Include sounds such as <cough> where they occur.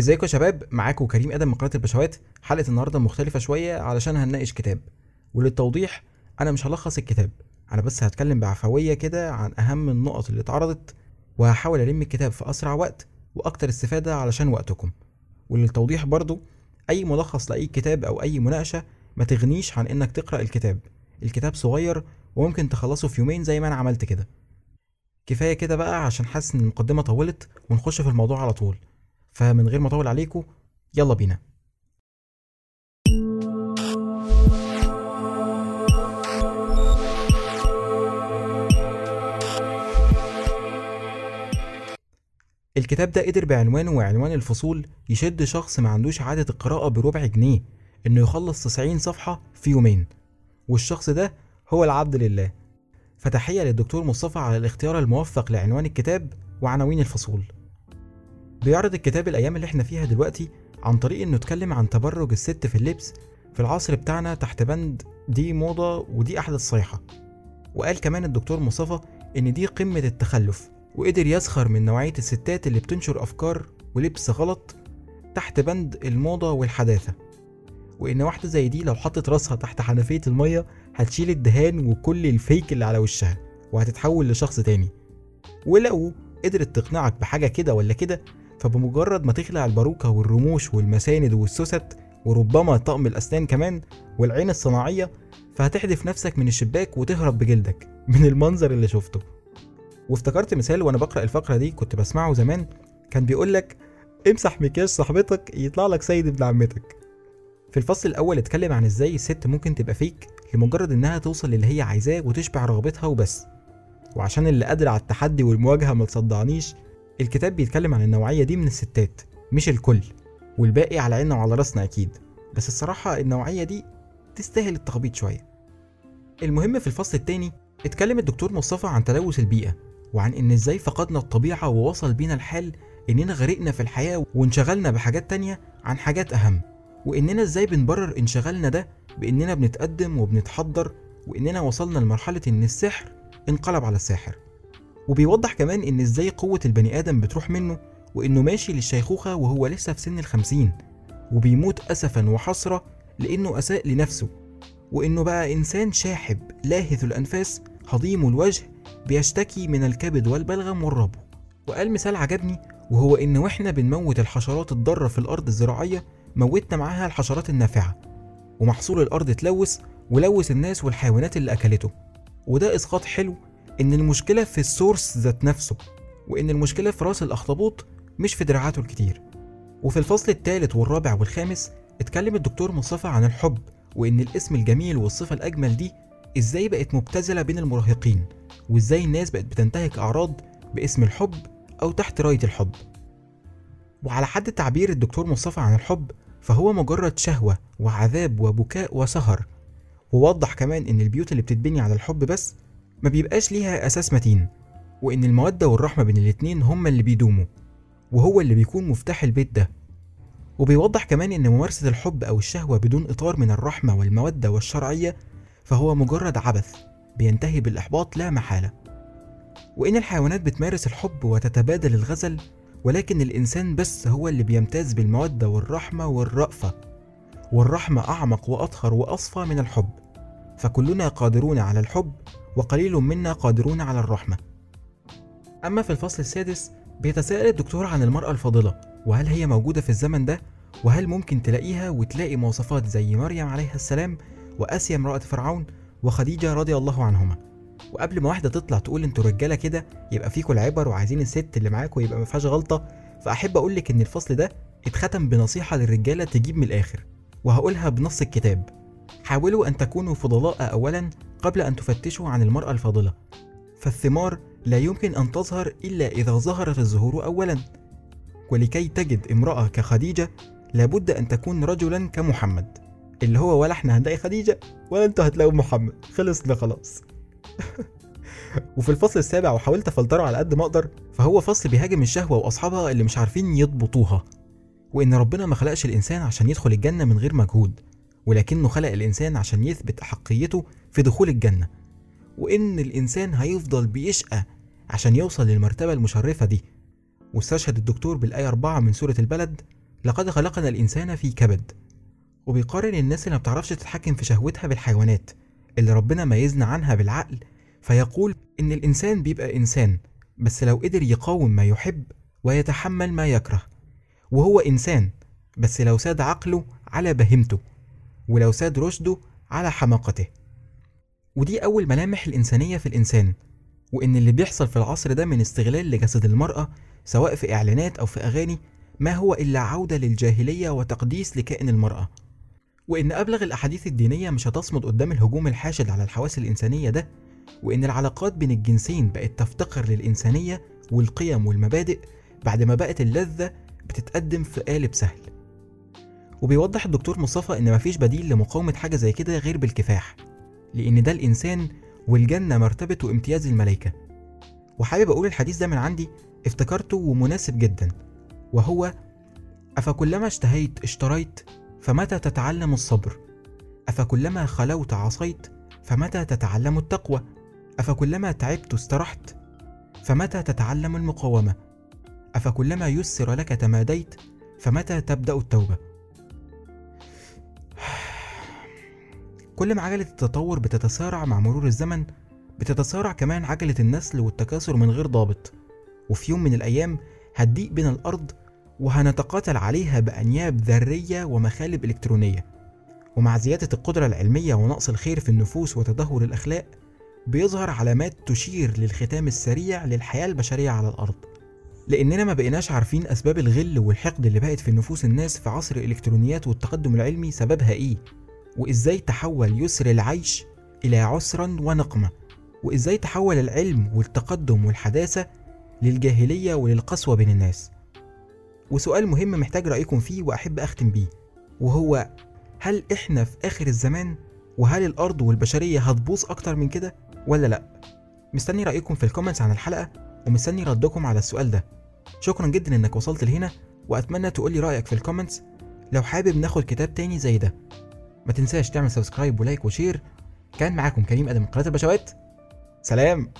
ازيكم يا شباب؟ معاكم كريم آدم من قناة البشوات حلقة النهارده مختلفة شوية علشان هنناقش كتاب. وللتوضيح أنا مش هلخص الكتاب. أنا بس هتكلم بعفوية كده عن أهم النقط اللي اتعرضت وهحاول ألم الكتاب في أسرع وقت وأكتر استفادة علشان وقتكم. وللتوضيح برضو أي ملخص لأي كتاب أو أي مناقشة ما تغنيش عن إنك تقرأ الكتاب. الكتاب صغير وممكن تخلصه في يومين زي ما أنا عملت كده. كفاية كده بقى عشان حاسس إن المقدمة طولت ونخش في الموضوع على طول. فمن غير ما اطول عليكم يلا بينا. الكتاب ده قدر بعنوانه وعنوان الفصول يشد شخص ما عندوش عادة القراءة بربع جنيه إنه يخلص 90 صفحة في يومين. والشخص ده هو العبد لله. فتحية للدكتور مصطفى على الاختيار الموفق لعنوان الكتاب وعناوين الفصول. بيعرض الكتاب الأيام اللي إحنا فيها دلوقتي عن طريق إنه اتكلم عن تبرج الست في اللبس في العصر بتاعنا تحت بند دي موضة ودي أحدث صيحة وقال كمان الدكتور مصطفى إن دي قمة التخلف وقدر يسخر من نوعية الستات اللي بتنشر أفكار ولبس غلط تحت بند الموضة والحداثة. وإن واحدة زي دي لو حطت راسها تحت حنفية المية هتشيل الدهان وكل الفيك اللي على وشها وهتتحول لشخص تاني. ولو قدرت تقنعك بحاجة كده ولا كده فبمجرد ما تخلع الباروكة والرموش والمساند والسوست وربما طقم الأسنان كمان والعين الصناعية فهتحدف نفسك من الشباك وتهرب بجلدك من المنظر اللي شفته. وافتكرت مثال وأنا بقرأ الفقرة دي كنت بسمعه زمان كان بيقول لك امسح مكياج صاحبتك يطلع لك سيد ابن عمتك. في الفصل الأول اتكلم عن إزاي الست ممكن تبقى فيك لمجرد إنها توصل للي هي عايزاه وتشبع رغبتها وبس. وعشان اللي قادر على التحدي والمواجهة ما تصدعنيش الكتاب بيتكلم عن النوعية دي من الستات مش الكل والباقي على عيننا وعلى راسنا أكيد. بس الصراحة النوعية دي تستاهل التخبيط شوية. المهم في الفصل التاني اتكلم الدكتور مصطفى عن تلوث البيئة وعن إن إزاي فقدنا الطبيعة ووصل بينا الحال إننا غرقنا في الحياة وانشغلنا بحاجات تانية عن حاجات أهم وإننا إزاي بنبرر انشغالنا ده بإننا بنتقدم وبنتحضر وإننا وصلنا لمرحلة إن السحر انقلب على الساحر. وبيوضح كمان إن إزاي قوة البني آدم بتروح منه وإنه ماشي للشيخوخة وهو لسه في سن الخمسين وبيموت اسفا وحسرة لإنه أساء لنفسه وإنه بقى إنسان شاحب لاهث الأنفاس هضيم الوجه بيشتكي من الكبد والبلغم والربو. وقال مثال عجبني وهو ان وإحنا بنموت الحشرات الضارة في الأرض الزراعية موتنا معاها الحشرات النافعة ومحصول الأرض اتلوث ولوث الناس والحيوانات اللي أكلته. وده إسقاط حلو إن المشكلة في السورس ذات نفسه وإن المشكلة في رأس الأخطبوط مش في دراعاته الكتير. وفي الفصل الثالث والرابع والخامس اتكلم الدكتور مصطفى عن الحب وإن الاسم الجميل والصفة الأجمل دي إزاي بقت مبتذلة بين المراهقين وإزاي الناس بقت بتنتهك أعراض باسم الحب أو تحت راية الحب. وعلى حد تعبير الدكتور مصطفى عن الحب فهو مجرد شهوة وعذاب وبكاء وسهر. ووضح كمان إن البيوت اللي بتتبني على الحب بس ما بيبقاش ليها أساس متين وإن المودة والرحمة بين الاتنين هما اللي بيدوموا وهو اللي بيكون مفتاح البيت ده. وبيوضح كمان إن ممارسة الحب أو الشهوة بدون إطار من الرحمة والمودة والشرعية فهو مجرد عبث بينتهي بالإحباط لا محالة. وإن الحيوانات بتمارس الحب وتتبادل الغزل ولكن الإنسان بس هو اللي بيمتاز بالمودة والرحمة والرأفة والرحمة أعمق وأطهر وأصفى من الحب. فكلنا قادرون على الحب وقليل منا قادرون على الرحمة. أما في الفصل السادس بيتساءل الدكتور عن المرأة الفاضلة وهل هي موجودة في الزمن ده؟ وهل ممكن تلاقيها وتلاقي مواصفات زي مريم عليها السلام وآسيا امرأة فرعون وخديجة رضي الله عنهما؟ وقبل ما واحدة تطلع تقول أنتوا رجالة كده يبقى فيكوا العبر وعايزين الست اللي معاكوا يبقى ما فيهاش غلطة فأحب أقول لك إن الفصل ده اتختم بنصيحة للرجالة تجيب من الآخر وهقولها بنص الكتاب. حاولوا أن تكونوا فضلاء أولا قبل أن تفتشوا عن المرأة الفاضلة. فالثمار لا يمكن أن تظهر إلا إذا ظهرت الزهور أولا. ولكي تجد امرأة كخديجة لابد أن تكون رجلا كمحمد. اللي هو ولا إحنا هنلاقي خديجة ولا أنتوا هتلاقوا محمد. خلصنا خلاص. <laughs> وفي الفصل السابع وحاولت أفلتره على قد ما أقدر فهو فصل بيهاجم الشهوة وأصحابها اللي مش عارفين يضبطوها. وإن ربنا ما خلقش الإنسان عشان يدخل الجنة من غير مجهود. ولكنه خلق الإنسان عشان يثبت احقيته في دخول الجنة. وإن الإنسان هيفضل بيشقى عشان يوصل للمرتبة المشرفة دي. واستشهد الدكتور بالآية 4 من سورة البلد لقد خلقنا الإنسان في كبد. وبيقارن الناس اللي ما بتعرفش تتحكم في شهوتها بالحيوانات اللي ربنا ميزنا عنها بالعقل فيقول إن الإنسان بيبقى إنسان بس لو قدر يقاوم ما يحب ويتحمل ما يكره. وهو إنسان بس لو ساد عقله على بهيمته. ولو ساد رشده على حماقته. ودي أول ملامح الإنسانية في الإنسان وإن اللي بيحصل في العصر ده من استغلال لجسد المرأة سواء في إعلانات أو في أغاني ما هو إلا عودة للجاهلية وتقديس لكائن المرأة. وإن أبلغ الأحاديث الدينية مش هتصمد قدام الهجوم الحاشد على الحواس الإنسانية ده وإن العلاقات بين الجنسين بقت تفتقر للإنسانية والقيم والمبادئ بعد ما بقت اللذة بتتقدم في قالب سهل. وبيوضح الدكتور مصطفى إن مفيش بديل لمقاومة حاجة زي كده غير بالكفاح لأن ده الإنسان والجنة مرتبة وامتياز الملائكة. وحابب أقول الحديث ده من عندي افتكرته ومناسب جدا وهو أفكلما اشتهيت اشتريت فمتى تتعلم الصبر؟ أفكلما خلوت عصيت فمتى تتعلم التقوى؟ أفكلما تعبت استرحت فمتى تتعلم المقاومة؟ أفكلما يسر لك تماديت فمتى تبدأ التوبة؟ كل ما عجلة التطور بتتسارع مع مرور الزمن بتتسارع كمان عجلة النسل والتكاثر من غير ضابط. وفي يوم من الأيام هتضيق بنا الأرض وهنتقاتل عليها بأنياب ذرية ومخالب إلكترونية. ومع زيادة القدرة العلمية ونقص الخير في النفوس وتدهور الأخلاق بيظهر علامات تشير للختام السريع للحياة البشرية على الأرض. لأننا ما بقيناش عارفين أسباب الغل والحقد اللي بقت في نفوس الناس في عصر الإلكترونيات والتقدم العلمي سببها إيه. وإزاي تحول يسر العيش إلى عسرا ونقمة؟ وإزاي تحول العلم والتقدم والحداثة للجاهلية وللقسوة بين الناس؟ وسؤال مهم محتاج رأيكم فيه وأحب أختم بيه وهو هل إحنا في آخر الزمان وهل الأرض والبشرية هتبوظ أكتر من كده ولا لأ؟ مستني رأيكم في ال comments عن الحلقة ومستني ردكم على السؤال ده. شكرا جدا إنك وصلت لهنا وأتمنى تقولي رأيك في ال comments لو حابب ناخد كتاب تاني زي ده. تنساش تعمل subscribe و like و share كان معاكم كريم آدم من قناة البشوات سلام.